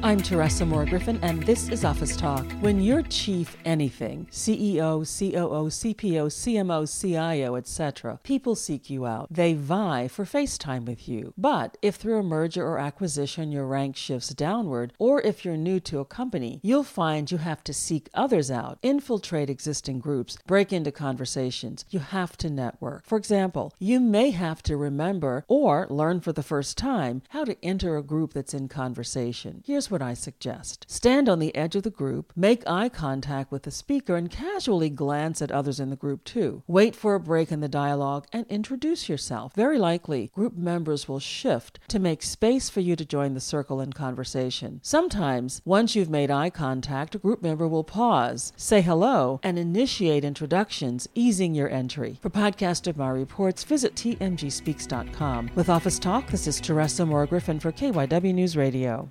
I'm Teresa Moore Griffin, and this is Office Talk. When you're chief anything, CEO, COO, CPO, CMO, CIO, etc., people seek you out. They vie for FaceTime with you. But if through a merger or acquisition your rank shifts downward, or if you're new to a company, you'll find you have to seek others out, infiltrate existing groups, break into conversations. You have to network. For example, you may have to remember or learn for the first time how to enter a group that's in conversation. Here's what I suggest stand on the edge of the group, make eye contact with the speaker, and casually glance at others in the group too. Wait for a break in the dialogue and introduce yourself. Very likely, group members will shift to make space for you to join the circle in conversation. Sometimes, once you've made eye contact, a group member will pause, say hello, and initiate introductions, easing your entry. For podcast of my reports, visit tmgspeaks.com. With Office Talk, this is Teresa Moore Griffin for KYW News Radio.